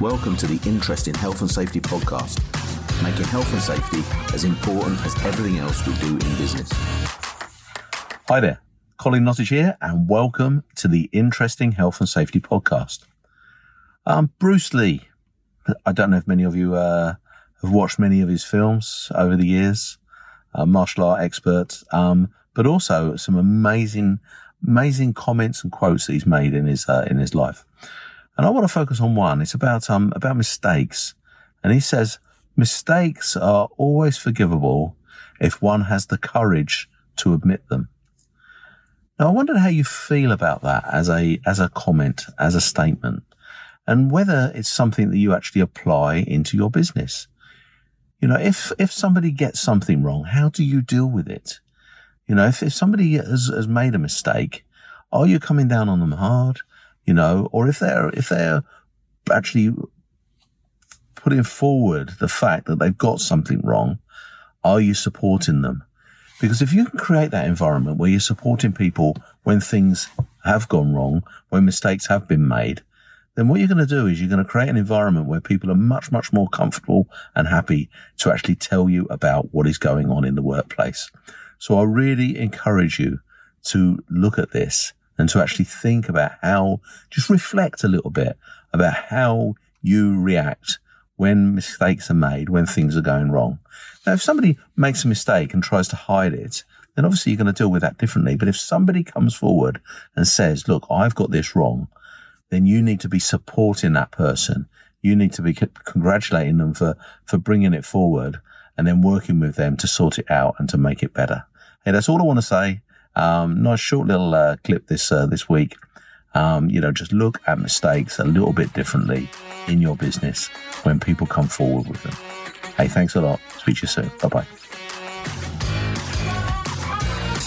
Welcome to the Interesting Health and Safety podcast, making health and safety as important as everything else we do in business. Hi there, Colin Nottage here, and welcome to the Interesting Health and Safety podcast. Um, Bruce Lee. I don't know if many of you uh, have watched many of his films over the years, uh, martial art expert, um, but also some amazing, amazing comments and quotes that he's made in his uh, in his life. And I want to focus on one. It's about, um, about mistakes. And he says, mistakes are always forgivable if one has the courage to admit them. Now, I wondered how you feel about that as a, as a comment, as a statement, and whether it's something that you actually apply into your business. You know, if, if somebody gets something wrong, how do you deal with it? You know, if, if somebody has, has made a mistake, are you coming down on them hard? You know, or if they're, if they're actually putting forward the fact that they've got something wrong, are you supporting them? Because if you can create that environment where you're supporting people when things have gone wrong, when mistakes have been made, then what you're going to do is you're going to create an environment where people are much, much more comfortable and happy to actually tell you about what is going on in the workplace. So I really encourage you to look at this and to actually think about how, just reflect a little bit about how you react when mistakes are made, when things are going wrong. Now, if somebody makes a mistake and tries to hide it, then obviously you're going to deal with that differently. But if somebody comes forward and says, look, I've got this wrong, then you need to be supporting that person. You need to be congratulating them for, for bringing it forward and then working with them to sort it out and to make it better. Hey, that's all I want to say. Um, nice short little uh, clip this uh, this week. Um, you know, just look at mistakes a little bit differently in your business when people come forward with them. Hey, thanks a lot. Speak to you soon. Bye bye.